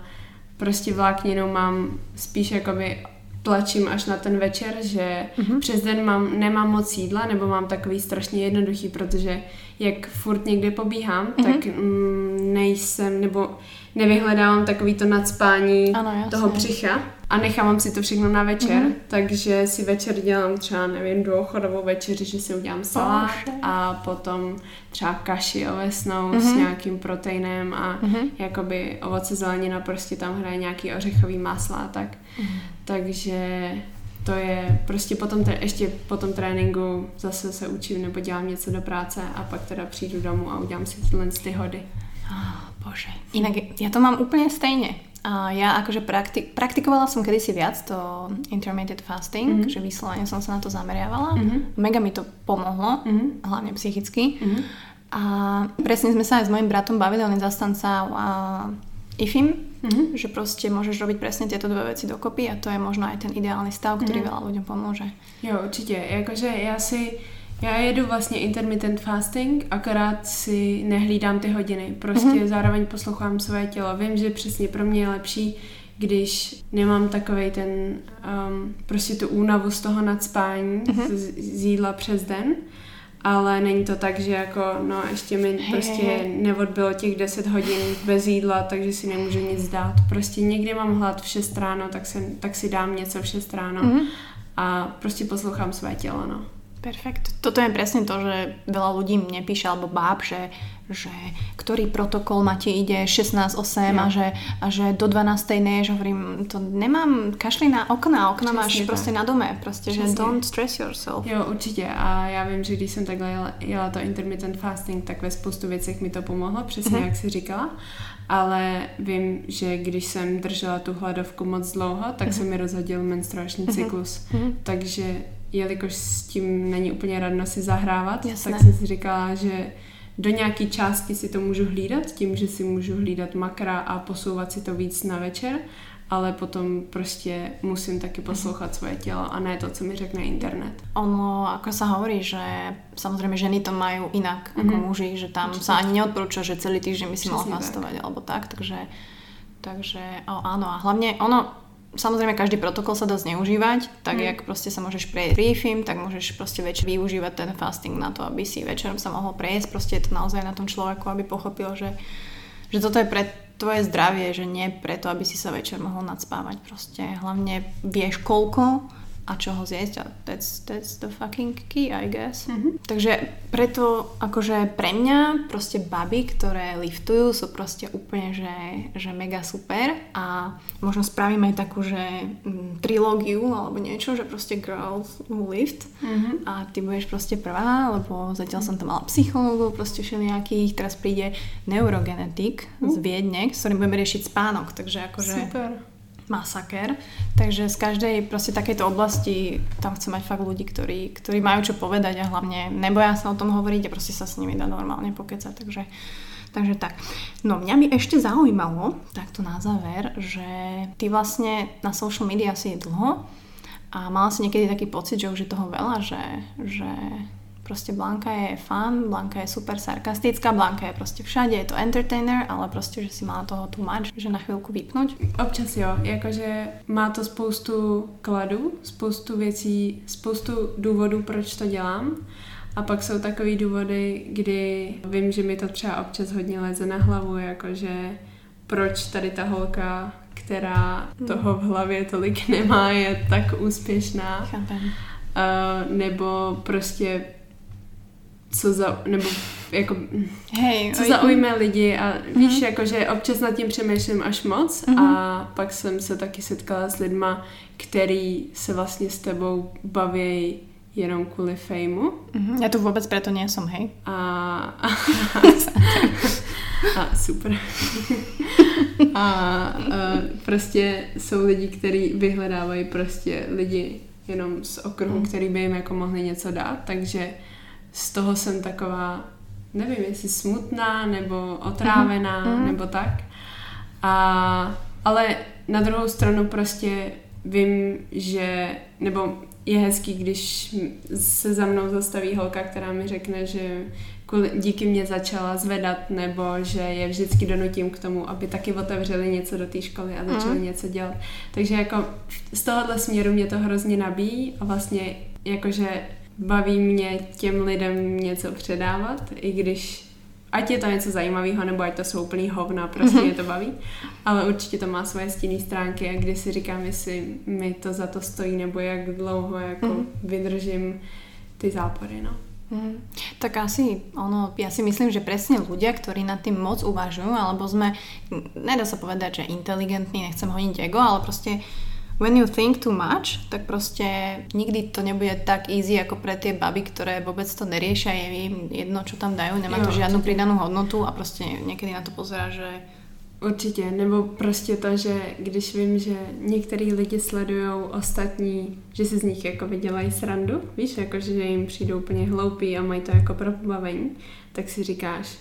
prostě vlákninu mám spíš jakoby tlačím až na ten večer, že mm-hmm. přes den mám, nemám moc jídla, nebo mám takový strašně jednoduchý, protože jak furt někde pobíhám, mm-hmm. tak mm, nejsem, nebo nevyhledávám takový to nadspání ano, toho břicha a nechávám si to všechno na večer, mm-hmm. takže si večer dělám třeba, nevím, dvouchodovou večeři, že si udělám salát oh, a potom třeba kaši ovesnou mm-hmm. s nějakým proteinem a mm-hmm. jakoby ovoce zelenina, prostě tam hraje nějaký ořechový másla a tak. Mm-hmm. Takže to je prostě potom, te, ještě po tom tréninku zase se učím nebo dělám něco do práce a pak teda přijdu domů a udělám si tyhle ty hody. Oh, bože. Inak ja to mám úplne stejne. Uh, ja akože praktik- praktikovala som kedysi viac to intermittent fasting, mm-hmm. že vyslovene som sa na to zameriavala. Mm-hmm. Mega mi to pomohlo, mm-hmm. hlavne psychicky. Mm-hmm. A presne sme sa aj s mojim bratom bavili, on je zastanca uh, IFIM, mm-hmm. že proste môžeš robiť presne tieto dve veci dokopy a to je možno aj ten ideálny stav, ktorý mm-hmm. veľa ľuďom pomôže. Jo, určitě. Jakože já si Já jedu vlastně intermittent fasting, akorát si nehlídám ty hodiny. Prostě mm-hmm. zároveň poslouchám své tělo. Vím, že přesně pro mě je lepší, když nemám takový ten, um, prostě tu únavu z toho nadspání, mm-hmm. z, z jídla přes den, ale není to tak, že jako, no ještě mi hey, prostě hey. neodbylo těch 10 hodin bez jídla, takže si nemůžu nic dát. Prostě někdy mám hlad v 6 ráno, tak, se, tak si dám něco v 6 ráno mm-hmm. a prostě poslouchám své tělo, no. Perfekt. Toto je presne to, že veľa ľudí mne píše, alebo báb, že, že ktorý protokol ma ti ide 16-8 a že, a že do 12. neješ, hovorím, to nemám, kašli na okna, okna Přesně máš tak. prostě na dome, prostě, Přesně. že don't stress yourself. Jo, určitě a já vím, že když jsem takhle jela, jela to intermittent fasting, tak ve spoustu věcech mi to pomohlo, přesně mm-hmm. jak jsi říkala, ale vím, že když jsem držela tu hladovku moc dlouho, tak mm-hmm. se mi rozhodil menstruační mm-hmm. cyklus, mm-hmm. takže jelikož s tím není úplně radno si zahrávat, Jasné. tak jsem si říkala, že do nějaké části si to můžu hlídat, tím, že si můžu hlídat makra a posouvat si to víc na večer, ale potom prostě musím taky poslouchat svoje tělo a ne to, co mi řekne internet. Ono, ako sa hovorí, že samozrejme ženy to majú inak ako mhm. muži, že tam Určite. sa ani neodporúča, že celý týždeň by si mal fastovať tak. alebo tak, takže, takže o, áno a hlavne ono, Samozrejme, každý protokol sa dá zneužívať, tak mm. jak proste sa môžeš prejsť briefing, tak môžeš proste večer využívať ten fasting na to, aby si večerom sa mohol prejsť. Proste je to naozaj na tom človeku, aby pochopil, že, že toto je pre tvoje zdravie, že nie preto, aby si sa večer mohol nadspávať. Proste hlavne vieš koľko a čo ho zjesť a that's, that's the fucking key, I guess. Mm-hmm. Takže preto akože pre mňa proste baby, ktoré liftujú sú proste úplne, že, že mega super a možno spravím aj takú, že m, trilógiu alebo niečo, že proste girls who lift mm-hmm. a ty budeš proste prvá, lebo zatiaľ som tam mala psychológov proste všelijakých, teraz príde neurogenetik mm. z Viedne, s ktorým budeme riešiť spánok, takže akože super masaker. Takže z každej proste takejto oblasti tam chcem mať fakt ľudí, ktorí, ktorí majú čo povedať a hlavne neboja sa o tom hovoriť a proste sa s nimi dá normálne pokecať. Takže, takže tak. No mňa by ešte zaujímalo, takto na záver, že ty vlastne na social media si je dlho a mala si niekedy taký pocit, že už je toho veľa, že, že Proste Blanka je fun, Blanka je super sarkastická, Blanka je proste všade, je to entertainer, ale proste, že si má toho tu mať, že na chvíľku vypnúť. Občas jo, jakože má to spoustu kladů, spoustu věcí, spoustu důvodů, proč to dělám. A pak jsou takový důvody, kdy vím, že mi to třeba občas hodně leze na hlavu, jakože proč tady ta holka, která hmm. toho v hlavě tolik (laughs) nemá, je tak úspěšná. Chápem. Uh, nebo prostě co za, nebo jako, hey, co zaujme lidi a víš, mm-hmm. jako, že občas nad tím přemýšlím až moc mm-hmm. a pak jsem se taky setkala s lidma, který se vlastně s tebou baví jenom kvůli fejmu. Mm-hmm. Já tu vůbec proto nejsem, hej. A, a, (laughs) a super. (laughs) a, a prostě jsou lidi, kteří vyhledávají prostě lidi jenom z okruhu, mm. který by jim jako mohli něco dát, takže z toho jsem taková, nevím, jestli smutná, nebo otrávená, mm-hmm. nebo tak. A, ale na druhou stranu prostě vím, že, nebo je hezký, když se za mnou zastaví holka, která mi řekne, že díky mě začala zvedat, nebo že je vždycky donutím k tomu, aby taky otevřeli něco do té školy a začali mm. něco dělat. Takže jako z tohohle směru mě to hrozně nabíjí a vlastně jakože baví mě těm lidem něco předávat, i když ať je to něco zajímavého, nebo ať to jsou úplný hovna, prostě mm-hmm. mě to baví. Ale určitě to má svoje stinné stránky a když si říkám, jestli mi to za to stojí, nebo jak dlouho jako mm-hmm. vydržím ty zápory, no. Mm. Tak asi, ono, ja si myslím, že presne ľudia, ktorí nad tým moc uvažujú, alebo sme, nedá sa povedať, že inteligentní, nechcem honiť ego, ale proste when you think too much, tak proste nikdy to nebude tak easy ako pre tie baby, ktoré vôbec to neriešia, je im jedno, čo tam dajú, nemá jo, to žiadnu pridanú hodnotu a proste niekedy na to pozerá, že Určitě, nebo prostě to, že když vím, že některý lidi sledují ostatní, že si z nich jako vydělají srandu, víš, jako že jim přijdou úplně hloupí a mají to jako pro pobavení, tak si říkáš,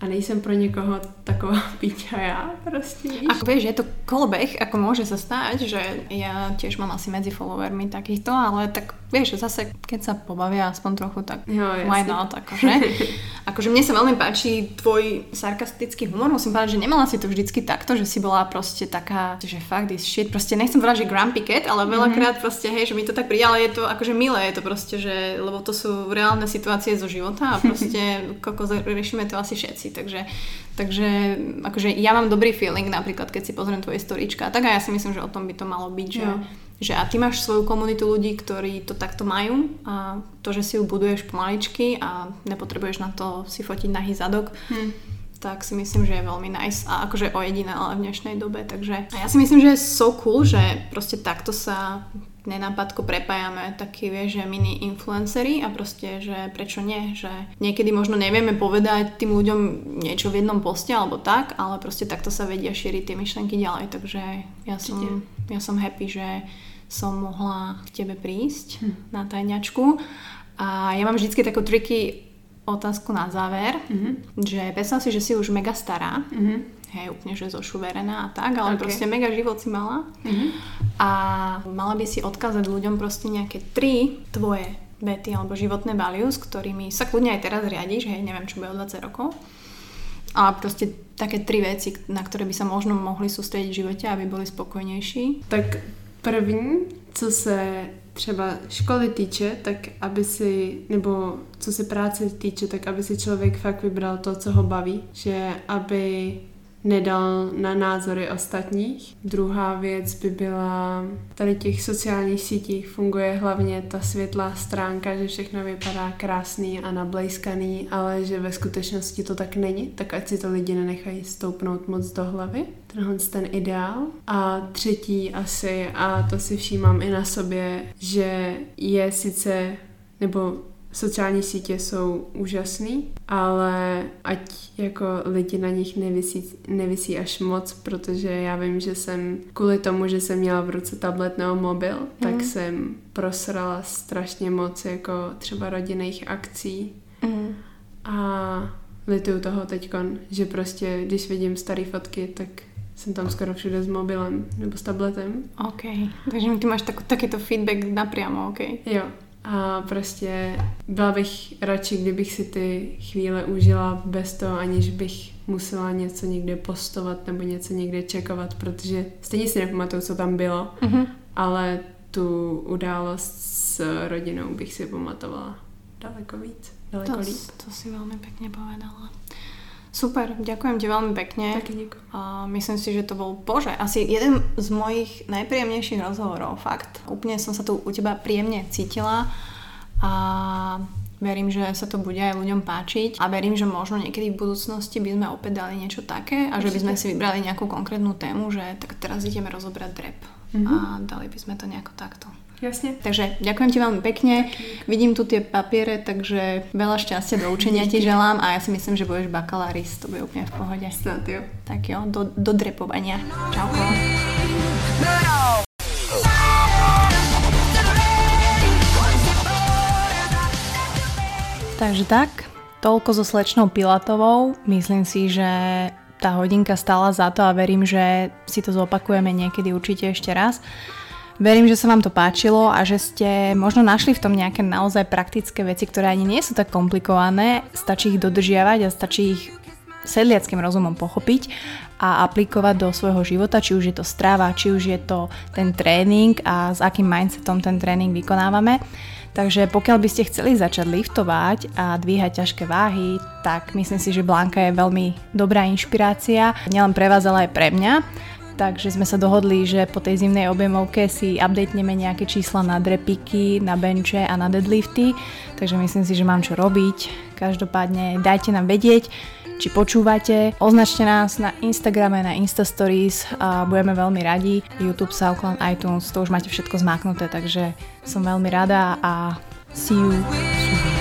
a nejsem pro někoho taková (laughs) piča já prostě. Ako vieš, je to kolbeh, ako môže sa stať, že ja tiež mám asi medzi followermi takýchto, ale tak vieš, zase keď sa pobavia aspoň trochu, tak jo, why not, akože. (laughs) akože mne sa veľmi páči tvoj sarkastický humor, musím povedať, že nemala si to vždycky takto, že si bola proste taká, že fakt this shit, proste nechcem povedať, že grumpy cat, ale veľakrát mm-hmm. proste, hej, že mi to tak príde, ale je to akože milé, je to proste, že, lebo to sú reálne situácie zo života a proste (laughs) kokos, riešime to asi všetci, takže, takže akože ja mám dobrý feeling napríklad, keď si pozriem tvoje storička, tak a ja si myslím, že o tom by to malo byť, že, že a ty máš svoju komunitu ľudí, ktorí to takto majú a to, že si ju buduješ pomaličky a nepotrebuješ na to si fotiť nahý zadok, hmm. tak si myslím, že je veľmi nice a akože jediné ale v dnešnej dobe, takže a ja si myslím, že je so cool, že proste takto sa nenápadko prepájame takí, vieš, že mini influencery a proste, že prečo nie, že niekedy možno nevieme povedať tým ľuďom niečo v jednom poste alebo tak, ale proste takto sa vedia šíriť tie myšlenky ďalej, takže ja som, ja som happy, že som mohla k tebe prísť hm. na tajňačku a ja mám vždycky takú triky otázku na záver, mm-hmm. že predstav si, že si už mega stará mm-hmm hej, úplne, že zošuverená a tak, ale okay. proste mega život si mala. Mm-hmm. A mala by si odkázať ľuďom proste nejaké tri tvoje vety alebo životné values, ktorými sa kľudne aj teraz riadiš, hej, neviem, čo bude o 20 rokov. A proste také tri veci, na ktoré by sa možno mohli sústrediť v živote, aby boli spokojnější. Tak první, co se třeba školy týče, tak aby si, nebo co se práce týče, tak aby si člověk fakt vybral to, co ho baví. Že aby nedal na názory ostatních. Druhá věc by byla, tady těch sociálních sítích funguje hlavně ta světlá stránka, že všechno vypadá krásný a nablejskaný, ale že ve skutečnosti to tak není, tak ať si to lidi nenechají stoupnout moc do hlavy. Tenhle ten ideál. A třetí asi, a to si všímám i na sobě, že je sice nebo Sociální sítě jsou úžasný, ale ať jako lidi na nich nevisí, nevisí až moc, protože já vím, že jsem kvůli tomu, že jsem měla v ruce tablet nebo mobil, mm. tak jsem prosrala strašně moc jako třeba rodinných akcí. Mm. A lituju toho teďkon, že prostě, když vidím staré fotky, tak jsem tam skoro všude s mobilem nebo s tabletem. OK, takže ty máš tak, takýto feedback napriamo, OK. Jo, a prostě byla bych radši, kdybych si ty chvíle užila bez toho, aniž bych musela něco někde postovat nebo něco někde čekovat, protože stejně si nepamatuju, co tam bylo, mm-hmm. ale tu událost s rodinou bych si pamatovala daleko víc, daleko to, líp. To si veľmi pekne povedala. Super, ďakujem ti veľmi pekne. Taky ďakujem. A myslím si, že to bol, bože, asi jeden z mojich najpríjemnejších rozhovorov, fakt. Úplne som sa tu u teba príjemne cítila a verím, že sa to bude aj ľuďom páčiť a verím, že možno niekedy v budúcnosti by sme opäť dali niečo také a že by sme si vybrali nejakú konkrétnu tému, že tak teraz ideme rozobrať drep mm-hmm. a dali by sme to nejako takto. Jasne. Takže ďakujem ti veľmi pekne. Vidím tu tie papiere, takže veľa šťastia do učenia ti želám a ja si myslím, že budeš bakalárist, to bude úplne v pohode. Snad jo. Tak jo, do, do drepovania. Čauko. Takže tak, toľko so slečnou Pilatovou. Myslím si, že tá hodinka stála za to a verím, že si to zopakujeme niekedy určite ešte raz. Verím, že sa vám to páčilo a že ste možno našli v tom nejaké naozaj praktické veci, ktoré ani nie sú tak komplikované. Stačí ich dodržiavať a stačí ich sedliackým rozumom pochopiť a aplikovať do svojho života, či už je to strava, či už je to ten tréning a s akým mindsetom ten tréning vykonávame. Takže pokiaľ by ste chceli začať liftovať a dvíhať ťažké váhy, tak myslím si, že Blanka je veľmi dobrá inšpirácia, nielen pre vás, ale aj pre mňa takže sme sa dohodli, že po tej zimnej objemovke si updateneme nejaké čísla na drepiky, na benče a na deadlifty, takže myslím si, že mám čo robiť. Každopádne dajte nám vedieť, či počúvate, označte nás na Instagrame, na Instastories a budeme veľmi radi. YouTube, SoundCloud, iTunes, to už máte všetko zmáknuté, takže som veľmi rada a see you